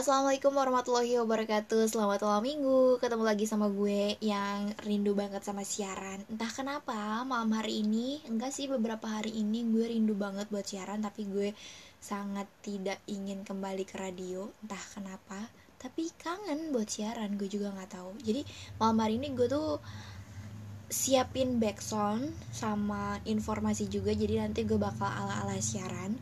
Assalamualaikum warahmatullahi wabarakatuh. Selamat malam minggu. Ketemu lagi sama gue yang rindu banget sama siaran. Entah kenapa malam hari ini Enggak sih beberapa hari ini gue rindu banget buat siaran Tapi gue sangat tidak ingin kembali ke radio. Entah kenapa Tapi kangen buat siaran gue juga gak tahu. Jadi malam hari ini gue tuh siapin backsound sama informasi juga. Jadi nanti gue bakal ala-ala siaran.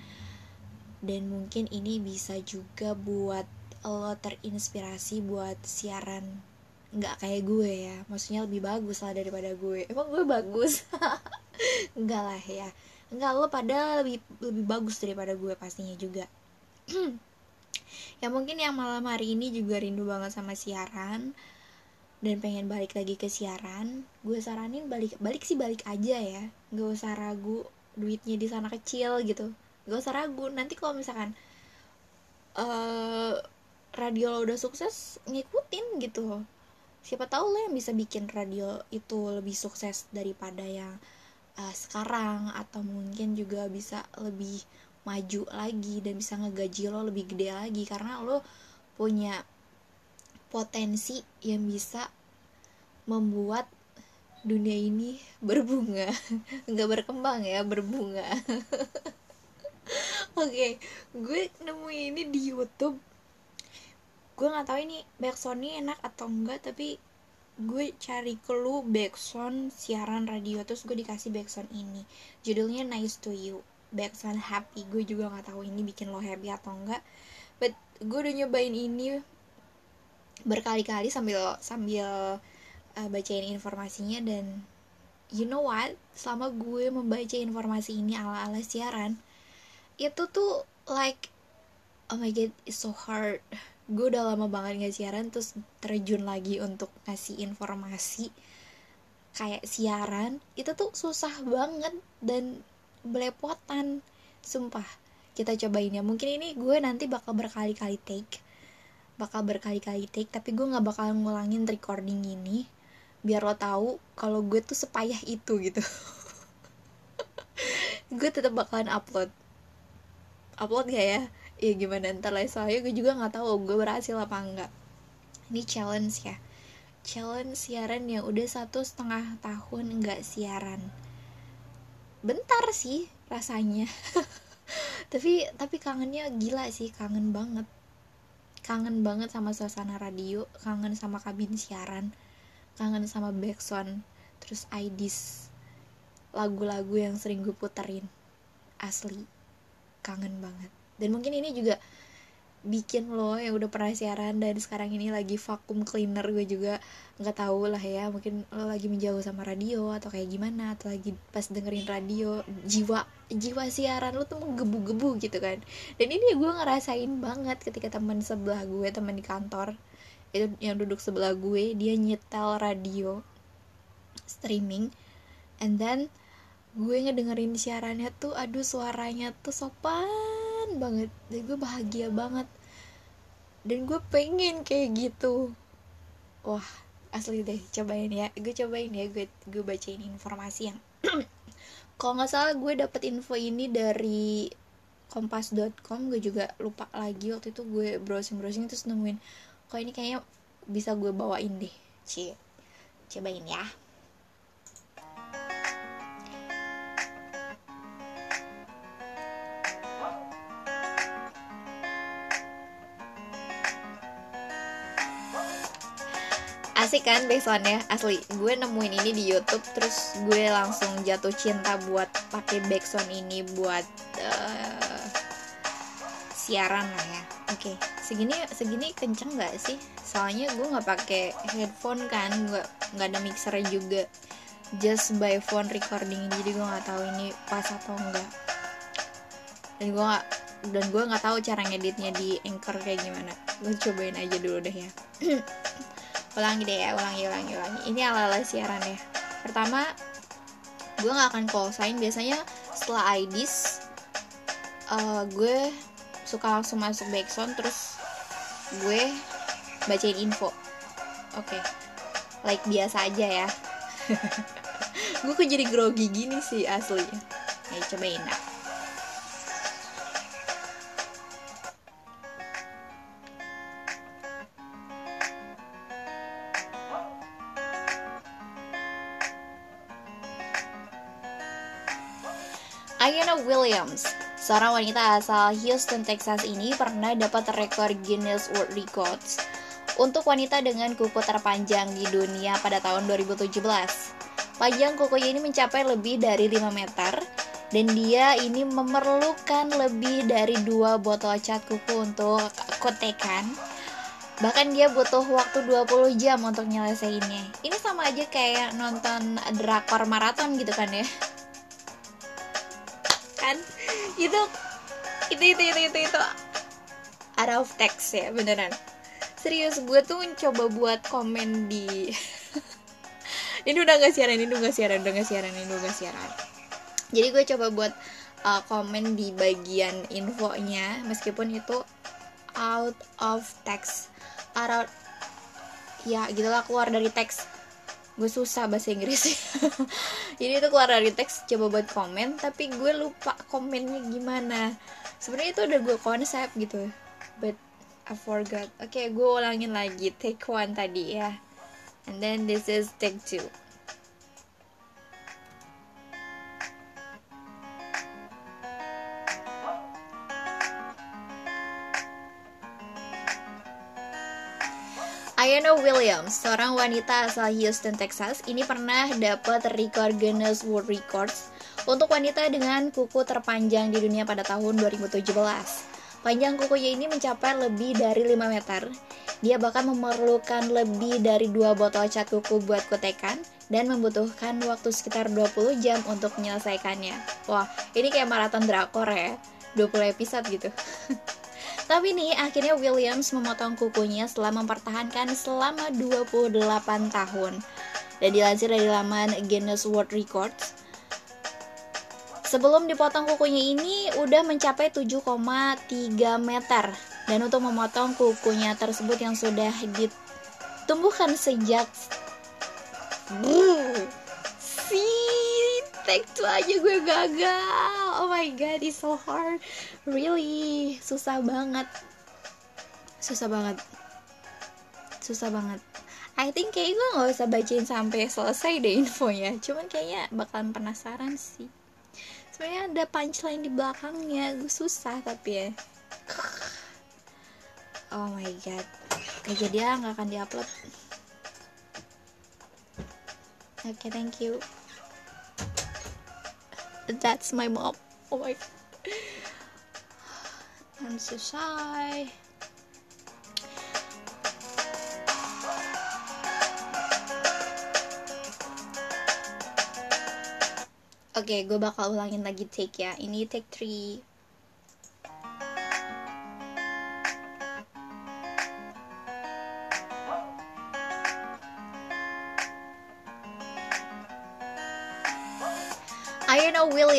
Dan mungkin ini bisa juga buat lo terinspirasi buat siaran. Nggak kayak gue ya. Maksudnya lebih bagus lah daripada gue. Emang gue bagus? Enggak lah ya. Enggak lo pada lebih lebih bagus daripada gue pastinya juga. Ya mungkin yang malam hari ini juga rindu banget sama siaran. Dan pengen balik lagi ke siaran. Gue saranin balik balik sih balik aja ya. Nggak usah ragu duitnya di sana kecil gitu. Nggak usah ragu. Nanti kalau misalkan uh, radio lo udah sukses ngikutin gitu. Siapa tahu lo yang bisa bikin radio itu lebih sukses daripada yang uh, sekarang atau mungkin juga bisa lebih maju lagi dan bisa ngegaji lo lebih gede lagi. Karena lo punya potensi yang bisa membuat dunia ini berbunga. Nggak berkembang ya berbunga. Oke okay, gue nemu ini di YouTube gue nggak tahu ini backsound ini enak atau enggak tapi gue cari clue backsound siaran radio terus gue dikasih backsound ini. Judulnya nice to you. Backsound happy. Gue juga nggak tahu ini bikin lo happy atau enggak. But gue udah nyobain ini berkali-kali sambil sambil uh, bacain informasinya dan you know what? Selama gue membaca informasi ini ala-ala siaran itu tuh like oh my god it's so hard gue udah lama banget nggak siaran terus terjun lagi untuk ngasih informasi kayak siaran itu tuh susah banget dan belepotan sumpah. Kita cobain ya. Mungkin ini gue nanti bakal berkali-kali take bakal berkali-kali take tapi gue nggak bakal ngulangin recording ini biar lo tahu kalau gue tuh sepayah itu gitu. Gue tetap bakalan upload. Upload gak ya ya gimana ntar lah soalnya gue juga nggak tahu gue berhasil apa enggak. Ini challenge ya. Challenge siaran yang udah satu setengah tahun nggak siaran. Bentar sih rasanya. Tapi tapi kangennya gila sih kangen banget. Kangen banget sama suasana radio kangen sama kabin siaran kangen sama backsound terus IDs lagu-lagu yang sering gue puterin. Asli kangen banget dan mungkin ini juga bikin lo yang udah pernah siaran dan sekarang ini lagi vakum cleaner gue juga nggak tahu lah ya. Mungkin lo lagi menjauh sama radio atau kayak gimana atau lagi pas dengerin radio jiwa jiwa siaran lo tuh menggebu-gebu gitu kan. Dan ini gue ngerasain banget ketika teman sebelah gue teman di kantor itu yang duduk sebelah gue dia nyetel radio streaming. And then gue ngedengerin siarannya tuh aduh suaranya tuh sopan banget dan gue bahagia banget. Dan gue pengen kayak gitu. Wah asli deh cobain ya. Gue cobain ya gue gue bacain informasi yang kalau nggak salah gue dapet info ini dari kompas.com gue juga lupa lagi waktu itu gue browsing browsing terus nemuin. Kok ini kayaknya bisa gue bawain deh. Cie cobain ya asik kan backsoundnya? Asli. Gue nemuin ini di YouTube terus gue langsung jatuh cinta buat pakai backsound ini buat uh, siaran lah ya. Oke okay. segini segini kenceng nggak sih? Soalnya gue nggak pakai headphone kan nggak nggak ada mixer juga. Just by phone recording jadi gue nggak tahu ini pas atau enggak dan gue gak, dan gue nggak tahu cara ngeditnya di anchor kayak gimana. Gue cobain aja dulu deh ya ulangi deh ya ulangi ulangi ulangi. Ini ala ala siaran ya. Pertama gue nggak akan call sign. Biasanya setelah IDs uh, gue suka langsung masuk backsound terus gue bacain info. Oke. Okay. like biasa aja ya. Gue kok jadi grogi gini sih asli. Ya cobain nah Ayana Williams, seorang wanita asal Houston, Texas ini pernah dapat rekor Guinness World Records untuk wanita dengan kuku terpanjang di dunia pada tahun 2017. Panjang kukunya ini mencapai lebih dari 5 meter dan dia ini memerlukan lebih dari dua botol cat kuku untuk kotekan bahkan dia butuh waktu 20 jam untuk nyelesainnya. Ini sama aja kayak nonton drakor maraton gitu kan ya kan? Itu itu itu itu itu, itu out of text ya beneran. Serius gue tuh coba buat komen di ini udah gak siaran ini udah gak siaran udah gak siaran ini udah gak siaran. Jadi gue coba buat uh, komen di bagian infonya meskipun itu out of text. Out ya gitulah keluar dari teks gue susah bahasa Inggris. Jadi itu keluar dari teks coba buat komen tapi gue lupa komennya gimana. Sebenarnya itu udah gue konsep gitu but I forgot. Oke okay, gue ulangin lagi take one tadi ya. And then this is take two Ayana Williams, seorang wanita asal Houston, Texas, ini pernah dapat rekor Guinness World Records untuk wanita dengan kuku terpanjang di dunia pada tahun 2017. Panjang kukunya ini mencapai lebih dari 5 meter. Dia bahkan memerlukan lebih dari dua botol cat kuku buat kotekan dan membutuhkan waktu sekitar 20 jam untuk menyelesaikannya. Wah, ini kayak maraton drakor ya. 20 episode gitu. Tapi nih, akhirnya Williams memotong kukunya setelah mempertahankan selama 28 tahun. Dan dilansir dari laman Guinness World Records, Sebelum dipotong kukunya ini udah mencapai 7,3 meter Dan untuk memotong kukunya tersebut yang sudah ditumbuhkan sejak take two aja gue gagal. Oh my god, it's so hard. Really, susah banget. Susah banget. Susah banget. I think kayak gue gak usah bacain sampai selesai deh infonya. Cuman kayaknya bakalan penasaran sih. Sebenarnya ada punchline di belakangnya. Gue susah tapi ya. Oh my god. Oke jadi ya nggak akan diupload. Oke okay, thank you that's my mom oh my god I'm so shy Oke, okay, gue bakal ulangin lagi take ya. Ini take 3.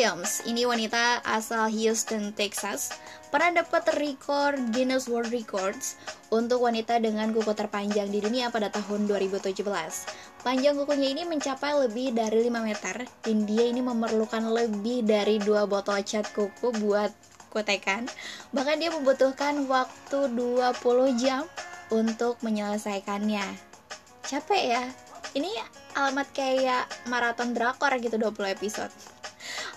Williams, ini wanita asal Houston, Texas, pernah dapat rekor Guinness World Records untuk wanita dengan kuku terpanjang di dunia pada tahun 2017. Panjang kukunya ini mencapai lebih dari 5 meter dan dia ini memerlukan lebih dari dua botol cat kuku buat kotekan. Bahkan dia membutuhkan waktu 20 jam untuk menyelesaikannya. Capek ya? Ini alamat kayak maraton drakor gitu 20 episode.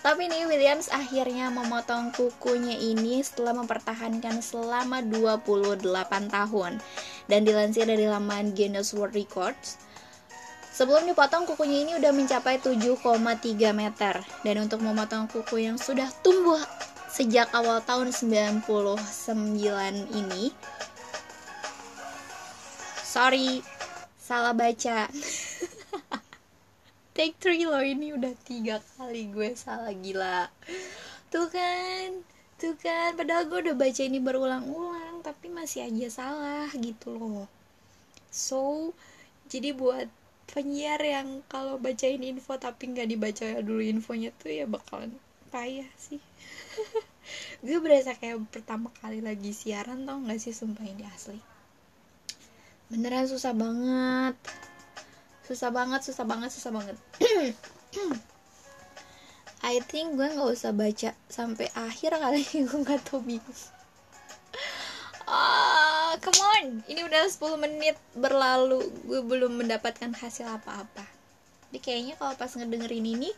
Tapi nih Williams akhirnya memotong kukunya ini setelah mempertahankan selama 28 tahun. Dan dilansir dari laman Guinness World Records, Sebelum dipotong kukunya ini udah mencapai 7,3 meter dan untuk memotong kuku yang sudah tumbuh sejak awal tahun 99 ini sorry salah baca take three loh ini udah tiga kali gue salah gila. Tuh kan tuh kan padahal gue udah baca ini berulang-ulang tapi masih aja salah gitu loh. So jadi buat penyiar yang kalau bacain info tapi nggak dibaca dulu infonya tuh ya bakalan payah sih. Gue berasa kayak pertama kali lagi siaran tau nggak sih sumpah ini asli. Beneran susah banget susah banget susah banget susah banget I think gue nggak usah baca sampai akhir kali gue nggak tau bingung Ah, come on. Ini udah 10 menit berlalu. Gue belum mendapatkan hasil apa-apa. Jadi kayaknya kalau pas ngedengerin ini,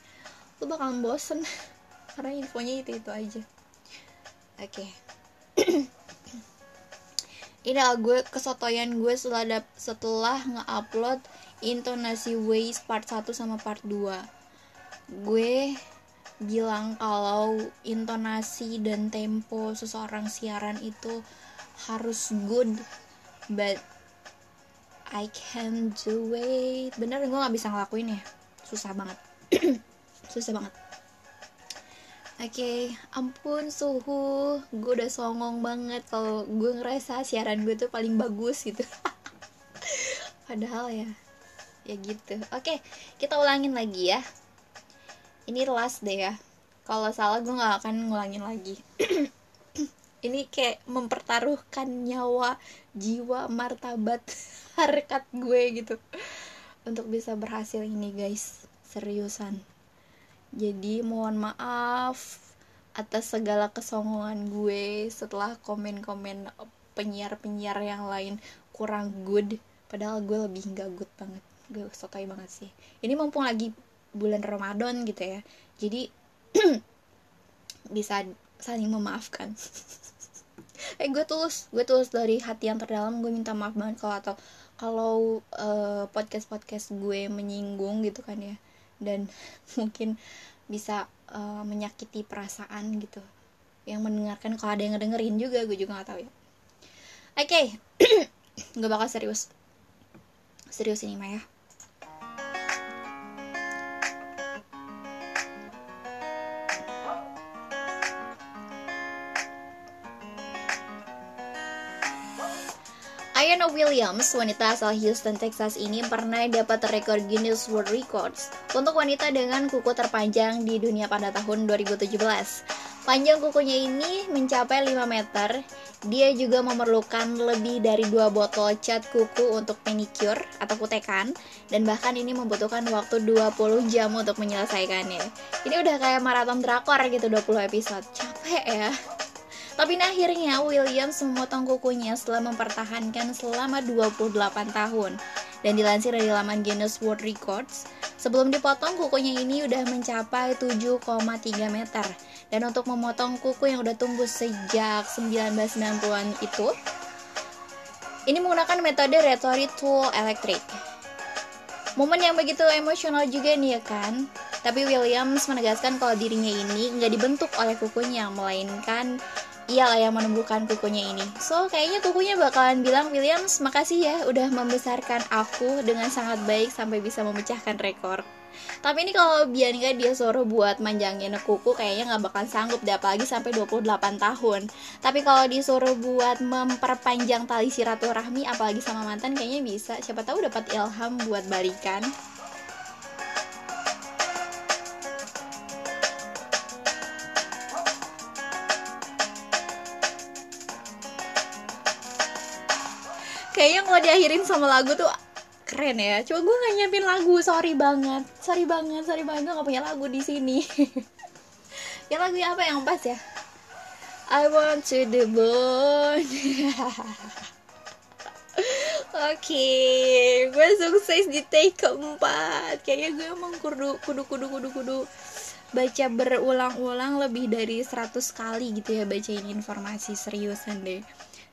lu bakalan bosen. karena infonya itu itu aja oke okay. ini gue kesotoyan gue setelah setelah nge-upload intonasi ways part 1 sama part 2 gue bilang kalau intonasi dan tempo seseorang siaran itu harus good but I can do it. Bener gue gak bisa ngelakuin ya. Susah banget. Susah banget. Oke, okay, ampun suhu, gue udah songong banget kalau gue ngerasa siaran gue tuh paling bagus gitu. Padahal ya, ya gitu. Oke, kita ulangin lagi ya. Ini last deh ya. Kalau salah gue nggak akan ngulangin lagi. Ini kayak mempertaruhkan nyawa, jiwa, martabat, harkat gue gitu untuk bisa berhasil ini guys. Seriusan jadi mohon maaf atas segala kesongongan gue setelah komen-komen penyiar-penyiar yang lain kurang good padahal gue lebih nggak good banget gue sotoy banget sih. Ini mumpung lagi bulan Ramadan gitu ya. Jadi bisa saling memaafkan. Eh gue tulus. Gue tulus dari hati yang terdalam. Gue minta maaf banget kalau atau kalau uh, eh, podcast podcast gue menyinggung gitu kan ya. Dan mungkin bisa uh, menyakiti perasaan gitu. Yang mendengarkan kalau ada yang ngedengerin juga gue juga nggak tahu ya. Oke. Okay. gue bakal serius. Serius ini Maya Williams, wanita asal Houston, Texas ini pernah dapat rekor Guinness World Records untuk wanita dengan kuku terpanjang di dunia pada tahun 2017. Panjang kukunya ini mencapai 5 meter. Dia juga memerlukan lebih dari dua botol cat kuku untuk manicure atau kutekan dan bahkan ini membutuhkan waktu 20 jam untuk menyelesaikannya. Ini udah kayak maraton drakor gitu 20 episode. Capek ya. Tapi nah, akhirnya Williams memotong kukunya setelah mempertahankan selama 28 tahun. Dan dilansir dari laman Guinness World Records, sebelum dipotong kukunya ini udah mencapai 7,3 meter. Dan untuk memotong kuku yang udah tumbuh sejak 1990-an itu, ini menggunakan metode Rotary Tool Electric. Momen yang begitu emosional juga nih ya kan? Tapi Williams menegaskan kalau dirinya ini nggak dibentuk oleh kukunya, melainkan iyalah yang menumbuhkan kukunya ini. So, kayaknya kukunya bakalan bilang, Williams, makasih ya udah membesarkan aku dengan sangat baik sampai bisa memecahkan rekor. Tapi ini kalau Bianca dia suruh buat manjangin kuku kayaknya nggak bakal sanggup deh apalagi sampai 28 tahun. Tapi kalau disuruh buat memperpanjang tali silaturahmi apalagi sama mantan kayaknya bisa. Siapa tahu dapat ilham buat balikan. Kalau diakhirin sama lagu tuh keren ya. Coba gue gak nyiapin lagu sorry banget. Sorry banget sorry banget. Gak punya lagu di sini. Ya lagu apa yang pas ya? I want to the bone. Oke, okay, gue sukses di take keempat. Kayaknya gue emang kudu kudu kudu kudu kudu baca berulang-ulang lebih dari 100 kali gitu ya bacain informasi seriusan deh.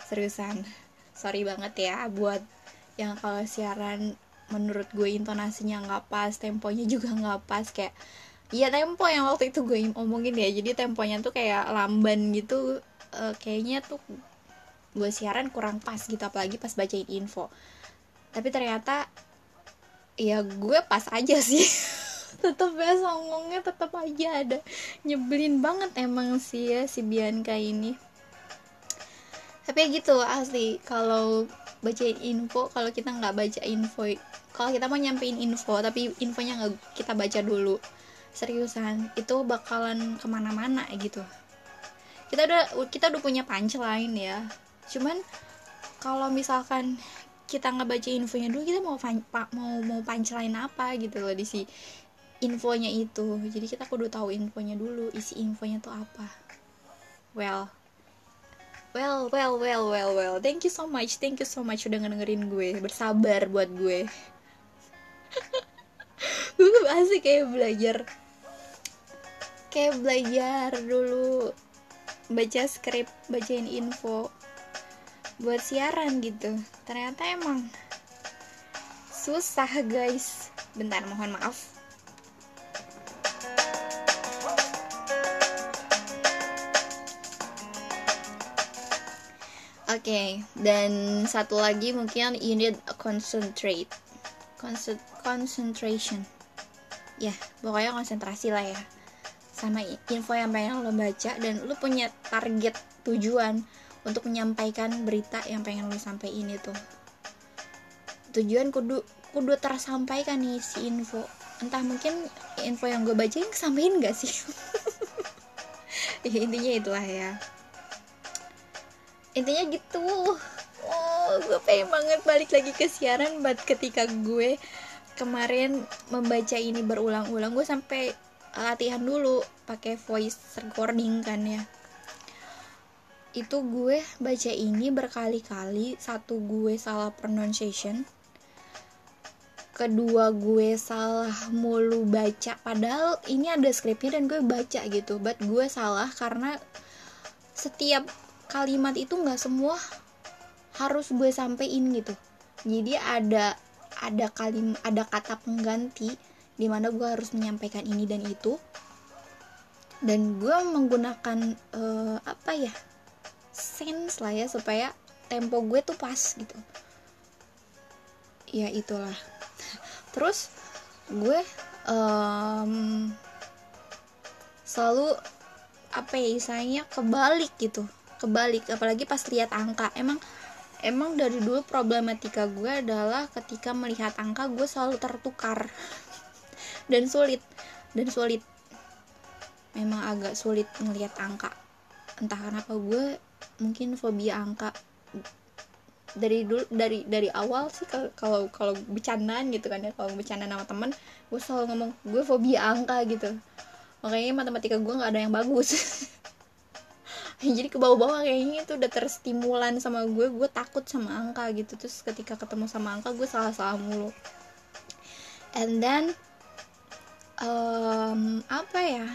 Seriusan sorry banget ya buat yang kalau siaran menurut gue intonasinya nggak pas temponya juga nggak pas kayak Iya tempo yang waktu itu gue omongin ya. Jadi temponya tuh kayak lamban gitu uh, kayaknya tuh gue siaran kurang pas gitu apalagi pas bacain info. Tapi ternyata ya gue pas aja sih. Tetep ya songongnya tetep aja ada. Nyebelin banget emang sih ya si Bianca ini tapi gitu asli. Kalau bacain info kalau kita nggak baca info kalau kita mau nyampein info tapi infonya nggak kita baca dulu seriusan itu bakalan ke mana-mana gitu. Kita udah kita udah punya punchline ya. Cuman kalau misalkan kita nggak baca infonya dulu kita mau mau mau punchline apa gitu loh di si infonya itu. Jadi kita kudu tahu infonya dulu isi infonya tuh apa. Well Well, well, well, well, well. Thank you so much, thank you so much udah ngedengerin gue, bersabar buat gue. gue asik kayak belajar. Kayak belajar dulu baca skrip bacain info buat siaran gitu. Ternyata emang susah guys. Bentar mohon maaf Oke, okay, dan satu lagi mungkin you need a concentrate, Concent concentration. Ya, yeah, pokoknya konsentrasi lah ya sama info yang pengen lo baca dan lo punya target tujuan untuk menyampaikan berita yang pengen lo sampaikan itu. Tujuan kudu kudu tersampaikan nih si info. Entah mungkin info yang gue bacain kesampaikan gak sih? ya, intinya itulah ya intinya gitu. Oh gue pengen banget balik lagi ke siaran buat ketika gue kemarin membaca ini berulang-ulang gue sampai latihan dulu pakai voice recording kan ya. Itu gue baca ini berkali-kali. Satu gue salah pronunciation. Kedua gue salah mulu baca. Padahal ini ada skripnya dan gue baca gitu. But gue salah karena setiap kalimat itu nggak semua harus gue sampein gitu. Jadi ada ada kalim ada kata pengganti di mana gue harus menyampaikan ini dan itu. Dan gue menggunakan uh, apa ya sense lah ya supaya tempo gue tuh pas gitu. Ya itulah. Terus gue um, selalu apa ya istilahnya kebalik gitu kebalik apalagi pas lihat angka. Emang emang dari dulu problematika gue adalah ketika melihat angka gue selalu tertukar dan sulit dan sulit. Memang agak sulit ngelihat angka. Entah kenapa gue mungkin fobia angka. Dari dulu dari dari awal sih kalau kalau bercandaan gitu kan ya kalau bercanda sama temen gue selalu ngomong gue fobia angka gitu. Makanya matematika gue nggak ada yang bagus jadi ke bawah-bawah kayaknya itu udah terstimulan sama gue gue takut sama angka gitu. Terus ketika ketemu sama angka gue salah-salah mulu. And then um, apa ya?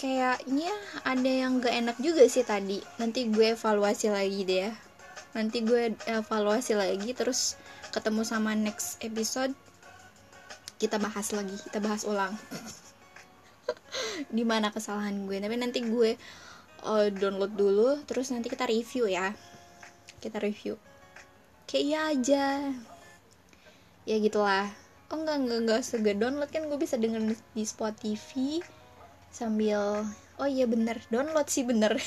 Kayaknya ada yang gak enak juga sih tadi. Nanti gue evaluasi lagi deh ya. Nanti gue evaluasi lagi terus ketemu sama next episode kita bahas lagi kita bahas ulang di mana kesalahan gue. Tapi nanti gue uh, download dulu terus nanti kita review ya. Kita review. Kayak iya aja. Ya gitulah. Oh enggak enggak enggak sega download. Kan gue bisa denger di Spotify sambil oh iya bener download sih bener.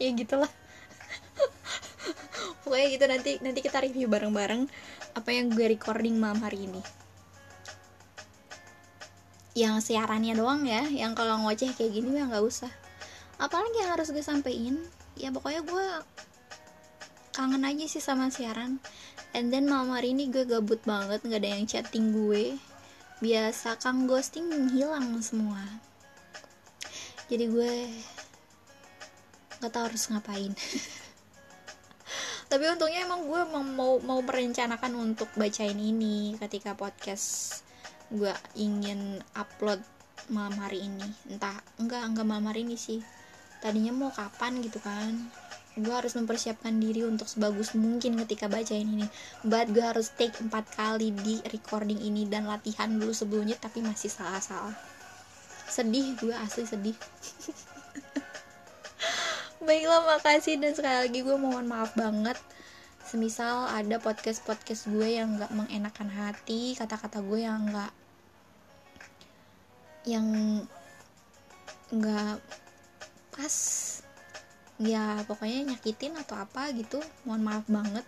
Ya gitulah. Pokoknya gitu nanti nanti kita review bareng-bareng apa yang gue recording malam hari ini yang siarannya doang ya. Yang kalau ngoceh kayak gini ya nggak usah. Apalagi yang harus gue sampein. Ya pokoknya gue kangen aja sih sama siaran. And then malam hari ini gue gabut banget nggak ada yang chatting gue. Biasa kang ghosting hilang semua. Jadi gue nggak tahu harus ngapain. Tapi untungnya emang gue mau mau merencanakan untuk bacain ini ketika podcast gue ingin upload malam hari ini. Entah enggak enggak malam hari ini sih. Tadinya mau kapan gitu kan. Gue harus mempersiapkan diri untuk sebagus mungkin ketika bacain ini. But gue harus take empat kali di recording ini dan latihan dulu sebelumnya tapi masih salah-salah. Sedih gue asli sedih. Baiklah makasih dan sekali lagi gue mohon maaf banget. Semisal ada podcast podcast gue yang nggak mengenakan hati kata-kata gue yang nggak yang nggak pas ya pokoknya nyakitin atau apa gitu mohon maaf banget.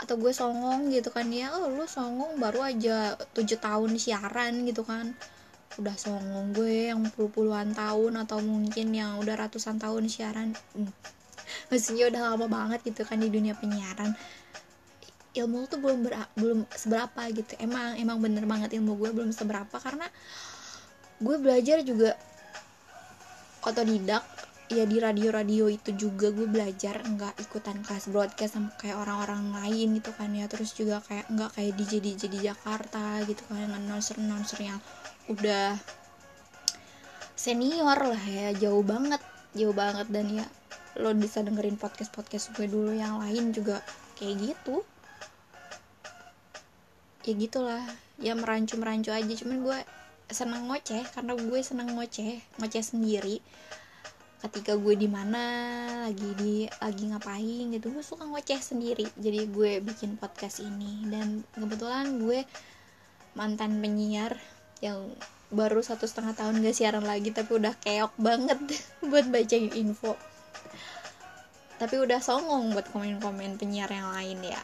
Atau gue songong gitu kan ya oh lu songong baru aja tujuh tahun siaran gitu kan. Udah songong gue yang puluh-puluhan tahun atau mungkin yang udah ratusan tahun siaran. Hmm. maksudnya udah lama banget gitu kan di dunia penyiaran ilmu tuh belum ber, belum seberapa gitu. Emang emang bener banget ilmu gue belum seberapa karena gue belajar juga otodidak. Ya di radio-radio itu juga gue belajar nggak ikutan kelas broadcast sama kayak orang-orang lain gitu kan ya. Terus juga kayak nggak kayak DJ DJ di Jakarta gitu kan announcer announcer yang udah senior lah ya jauh banget jauh banget. Dan ya lo bisa dengerin podcast podcast gue dulu yang lain juga kayak gitu ya gitulah. Ya merancu merancu aja. Cuman gue seneng ngoceh karena gue seneng ngoceh. Ngoceh sendiri. Ketika gue di mana lagi di lagi ngapain gitu. Gue suka ngoceh sendiri. Jadi gue bikin podcast ini. Dan kebetulan gue mantan penyiar yang baru satu setengah tahun gak siaran lagi tapi udah keok banget buat bacain info. Tapi udah songong buat komen-komen penyiar yang lain ya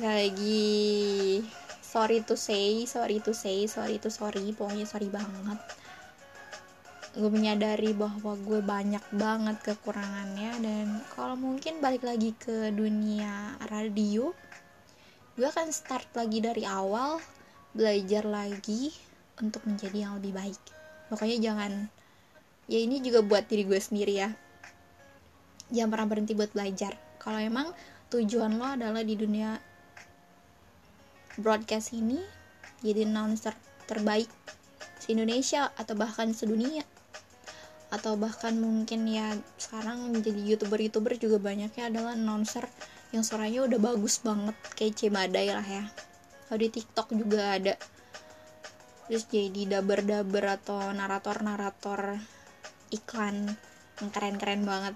lagi. Sorry to say sorry to say sorry to sorry. Pokoknya sorry banget. Gue menyadari bahwa gue banyak banget kekurangannya dan kalau mungkin balik lagi ke dunia radio gue akan start lagi dari awal belajar lagi untuk menjadi yang lebih baik. Pokoknya jangan ya ini juga buat diri gue sendiri ya. Jangan pernah berhenti buat belajar. Kalau emang tujuan lo adalah di dunia broadcast ini jadi announcer terbaik se Indonesia atau bahkan sedunia. Atau bahkan mungkin ya sekarang menjadi youtuber-youtuber juga banyaknya adalah announcer yang suaranya udah bagus banget kayak Cebadai lah ya. Kalau di TikTok juga ada. Terus jadi daber-daber atau narator-narator iklan yang keren-keren banget.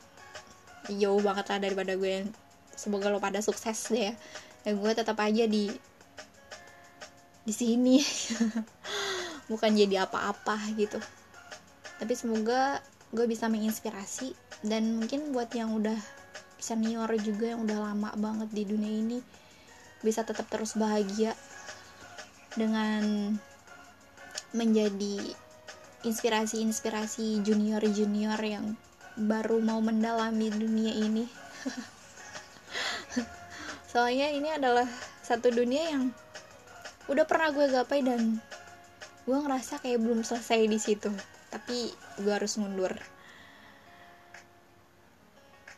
Jauh banget lah daripada gue. Yang semoga lo pada sukses deh ya. Dan gue tetap aja di di sini. Bukan jadi apa-apa gitu. Tapi semoga gue bisa menginspirasi dan mungkin buat yang udah senior juga yang udah lama banget di dunia ini bisa tetap terus bahagia dengan menjadi inspirasi-inspirasi junior-junior yang baru mau mendalami dunia ini. Soalnya ini adalah satu dunia yang udah pernah gue gapai dan gue ngerasa kayak belum selesai di situ. Tapi gue harus mundur.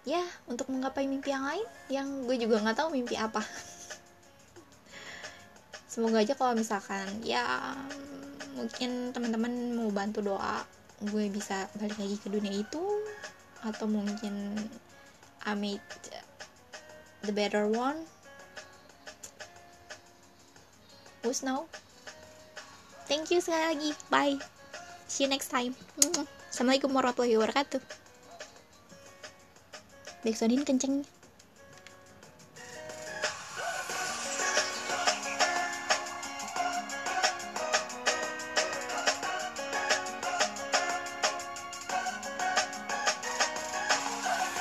Ya untuk menggapai mimpi yang lain yang gue juga nggak tahu mimpi apa. Semoga aja kalau misalkan ya mungkin teman-teman mau bantu doa gue bisa balik lagi ke dunia itu. Atau mungkin I made the better one who's know thank you sekali lagi. Bye. See you next time. Assalamualaikum warahmatullahi wabarakatuh. Backsoundin kenceng